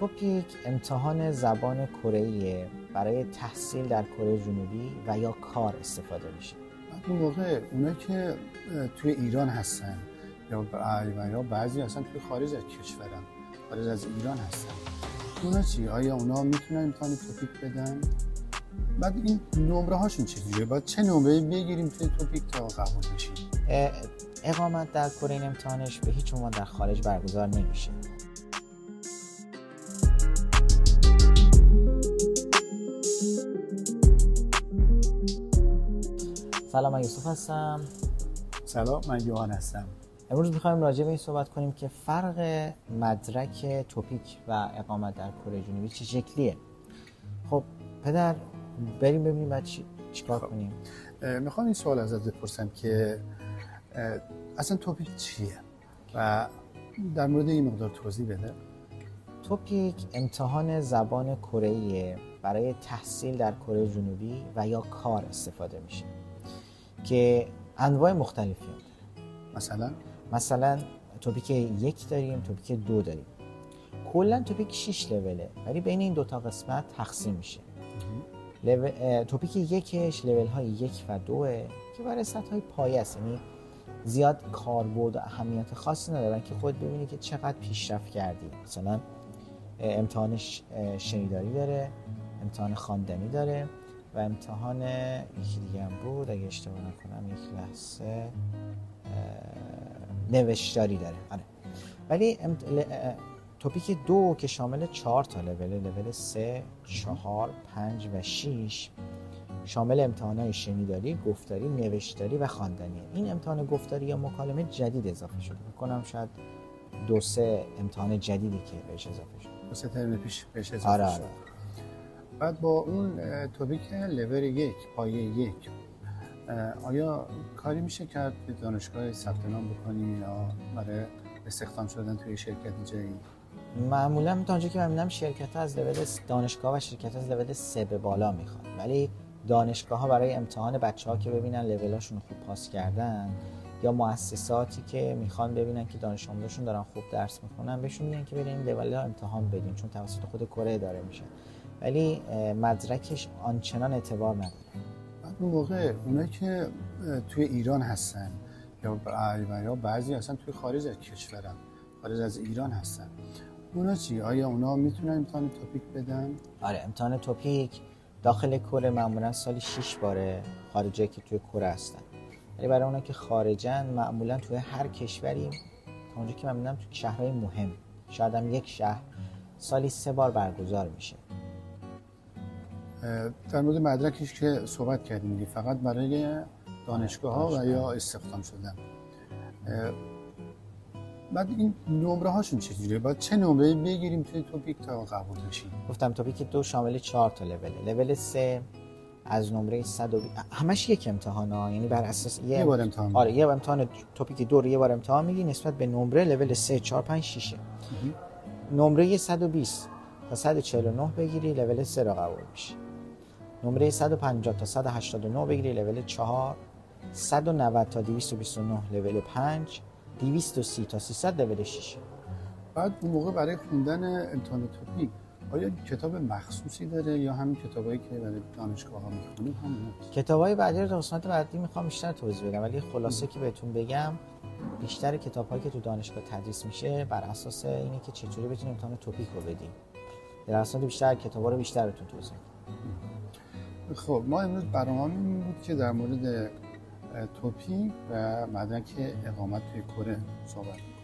توپیک امتحان زبان کره برای تحصیل در کره جنوبی و یا کار استفاده میشه. بعد اون موقع اونا که توی ایران هستن یا یا بعضی اصلا توی خارج از کشورم خارج از ایران هستن. اونا چی؟ آیا اونا می‌تونن امتحان توپیک بدن؟ بعد این نمره هاشون چجوریه باید چه نمره بگیریم توی توپیک تا قبول بشیم؟ اقامت در کره این امتحانش به هیچ عنوان در خارج برگزار نمیشه. سلام من یوسف هستم. سلام من یوهان هستم. امروز می‌خوایم راجع به این صحبت کنیم که فرق مدرک توپیک و اقامت در کره جنوبی چه شکلیه. خب پدر بریم ببینیم بعد چی چیکار خب. کنیم. می‌خوام این سوال ازت بپرسم که اصلا توپیک چیه؟ و در مورد این مقدار توضیح بده. توپیک امتحان زبان کره برای تحصیل در کره جنوبی و یا کار استفاده میشه. که انواع مختلفی هم داره. مثلا؟ مثلا توپیک یک داریم توپیک دو داریم. کلا توپیک 6 لوله ولی بین این دوتا قسمت تقسیم میشه. توپیک یکش لول های یک و دوه که برای سطح های پایه است. یعنی زیاد کاربرد و اهمیت خاصی ندارن که خود ببینی که چقدر پیشرفت کردی. مثلا امتحان شنیداری داره امتحان خواندنی داره. و امتحان یکی دیگه هم بود. اگه اشتباه نکنم یک لحظه نوشتاری داره. آره. ولی توپیک دو که شامل چهار تا لول لول سه چهار پنج و شیش شامل امتحان های شنیداری، گفتاری، نوشتاری و خواندنی این امتحان گفتاری یا مکالمه جدید اضافه شده. می‌کنم شاید دو سه امتحان جدیدی که بهش اضافه شده. دو سه ترم پیش بهش اضافه آره آره. بعد با اون توپیک لول یک پایه یک. آیا کاری میشه کرد به دانشگاه ثبت نام بکنیم یا برای استخدام شدن توی شرکت جایی؟ معمولا تا که من شرکت از لول دانشگاه و شرکت از لول سه به بالا می‌خواد ولی دانشگاه ها برای امتحان بچه ها که ببینن لولاشون خوب پاس کردن یا مؤسساتی که می‌خوان ببینن که دانش آموزشون دارن خوب درس می‌خونن بهشون میگن که بریم لول امتحان بدین چون توسط خود کره داره میشه. ولی مدرکش آنچنان اعتبار نداره. اون موقع اونایی که توی ایران هستن یا یا بعضی اصلا توی خارج از کشورم خارج از ایران هستن. اونا چی؟ آیا اونا می‌تونن امتحان توپیک بدن؟ آره امتحان توپیک داخل کره معمولا سالی 6 باره خارجه که توی کره هستن. ولی برای اونا که خارجن معمولا توی هر کشوری تا اونجا که من می‌دونم توی شهرهای مهم. شاید هم یک شهر سالی سه بار برگزار میشه. در مورد مدرکش که صحبت کردیم فقط برای دانشگاه ها و یا استخدام شدن. بعد این نمره هاشون چجوریه باید چه نمره بگیریم توی توپیک تا قبول بشیم؟ گفتم توپیک دو شامل 4 تا لول. لول 3 از نمره 100 همش یک امتحان ها. یعنی بر اساس یه, بار امتحان آره یه امتحان توپیک دو رو یه بار امتحان میگی نسبت به نمره لول 3 4 5 6 نمره 120 تا 149 بگیری لول 3 رو قبول میشی. نمره 150 تا 189 بگیری لول 4 190 تا 229 لول 5 230 تا 300 لول 6 بعد اون موقع برای خوندن امتحان توپیک آیا کتاب مخصوصی داره یا همین کتابایی که برای دانشگاه ها می‌خونیم همون کتابای بعدی رو قسمت بعدی می‌خوام بیشتر توضیح بدم ولی خلاصه که بهتون بگم بیشتر کتابایی که تو دانشگاه تدریس میشه بر اساس اینه که چطوری بتونیم امتحان توپیک رو بدیم در اصل بیشتر کتابا رو بیشتر بهتون توضیح خب ما امروز برنامه بود که در مورد توپی و مدرک اقامت توی کره صحبت کنیم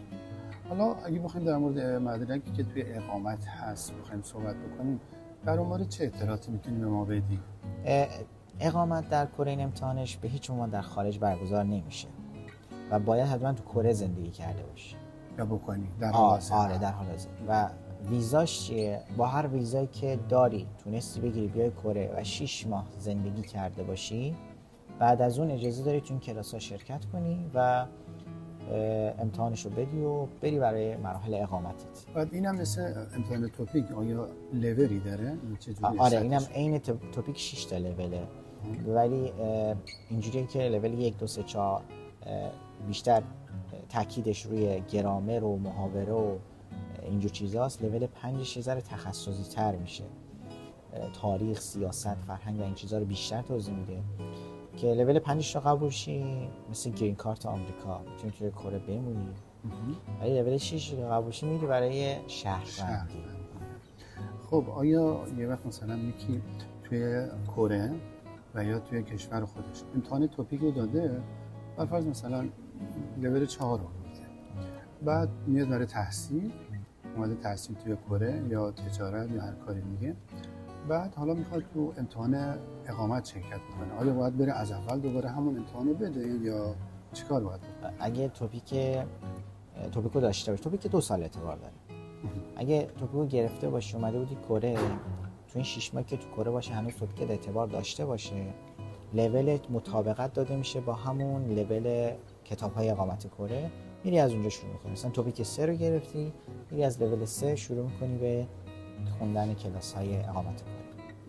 حالا اگه بخوایم در مورد مدرکی که توی اقامت هست بخوایم صحبت بکنیم در مورد چه اطلاعاتی می‌تونیم به ما بدیم؟ اقامت در کره این امتحانش به هیچ عنوان در خارج برگزار نمیشه و باید حتما تو کره زندگی کرده باشی یا بکنی در حال آره در حال و ویزاش چیه؟ با هر ویزایی که داری تونستی بگیری بیای کره و 6 ماه زندگی کرده باشی بعد از اون اجازه داری تو این کلاس ها شرکت کنی و امتحانش رو بدی و بری برای مراحل اقامتت. بعد اینم مثل امتحان توپیک آیا لولی داره؟ آره اینم عین توپیک 6 تا لوله ولی اینجوریه که لول 1 2 3 4 بیشتر تاکیدش روی گرامر و محاوره و اینجور چیزاست لول پنجش یه ذره تخصصی تر میشه تاریخ سیاست فرهنگ و این چیزها رو بیشتر توضیح میده. که لول پنجش رو قبول شی مثل گرین کارت آمریکا می‌تونی توی کره بمونی. ولی لول 6 رو قبول شی میری برای شهروندی خب آیا یه وقت مثلا یکی توی کره و یا توی کشور خودش امتحان توپیک رو داده فرض مثلا لول چهار رو بعد میاد برای تحصیل اومده تحصیل توی کره یا تجارت یا هر کاری میگه. بعد حالا می‌خواد تو امتحان اقامت شرکت کنه. آیا باید بره از اول دوباره همون امتحان رو بده یا چیکار باید اگه توپیک توپیکو داشته باشه توپیک دو سال اعتبار داره. اگه توپیکو گرفته باشه اومده بودی کره تو این شش ماه که تو کره باشه هنوز توپیک اعتبار داشته باشه لول مطابقت داده میشه با همون لول کتاب های اقامت کره. میری از اونجا شروع می‌کنی. مثلا توپیک سه رو گرفتی میری از لول سه شروع می‌کنی به خوندن کلاس های اقامت کره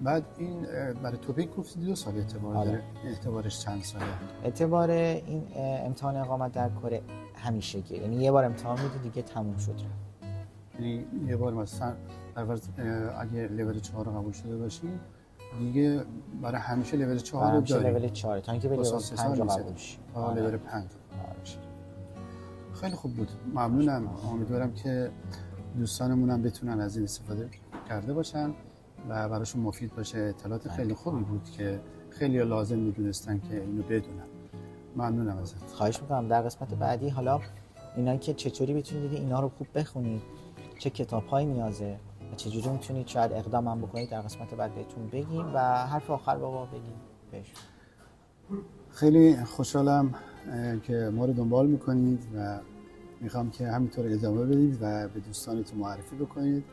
بعد این برای توپیک گفتی دو سال اعتبار آره. داره. اعتبارش چند ساله؟ اعتبار این امتحان اقامت در کره همیشه گیر یعنی یه بار امتحان میدی دیگه تموم شد رفت. یعنی یه بار مثلا اگه لول 4 رو قبول شده باشی دیگه برای همیشه لول 4 رو داری. لول 4 تا اینکه به لول 5 قبول شی. تا لول 5 خیلی خوب بود. ممنونم. امیدوارم که دوستانمون هم بتونن از این استفاده کرده باشن و براشون مفید باشه. اطلاعات خیلی خوبی بود که خیلی لازم می‌دونستن که اینو بدونن. ممنونم ازت. خواهش می‌کنم. در قسمت بعدی حالا اینا که چطوری بتونید اینا رو خوب بخونید چه کتاب های نیازه و چجوری می‌تونید شاید اقدام هم بکنید در قسمت بعد بهتون بگیم و حرف آخر بابا بگیم. بهش. خیلی خوشحالم که ما رو دنبال می‌کنید و می‌خوام که همینطور ادامه بدید و به دوستانتون معرفی بکنید.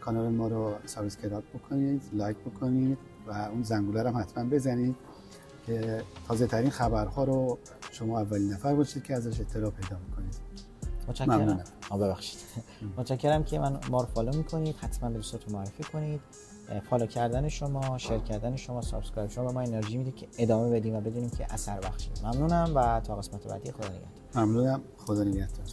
کانال ما رو subscribe بکنید like بکنید و اون زنگوله رو هم حتما بزنید که تازه ترین خبرها رو شما اولین نفر باشید که ازش اطلاع پیدا می‌کنید متشکرم. ببخشید. متشکرم که من ما رو follow می‌کنید حتما به دوستاتون معرفی کنید. follow کردن شما share کردن شما subscribe شما به ما انرژی میده که ادامه بدیم و بدونیم که اثر بخشیم ممنونم و تا قسمت بعدی خدا نگهدار. ممنونم. خدا نگهدار.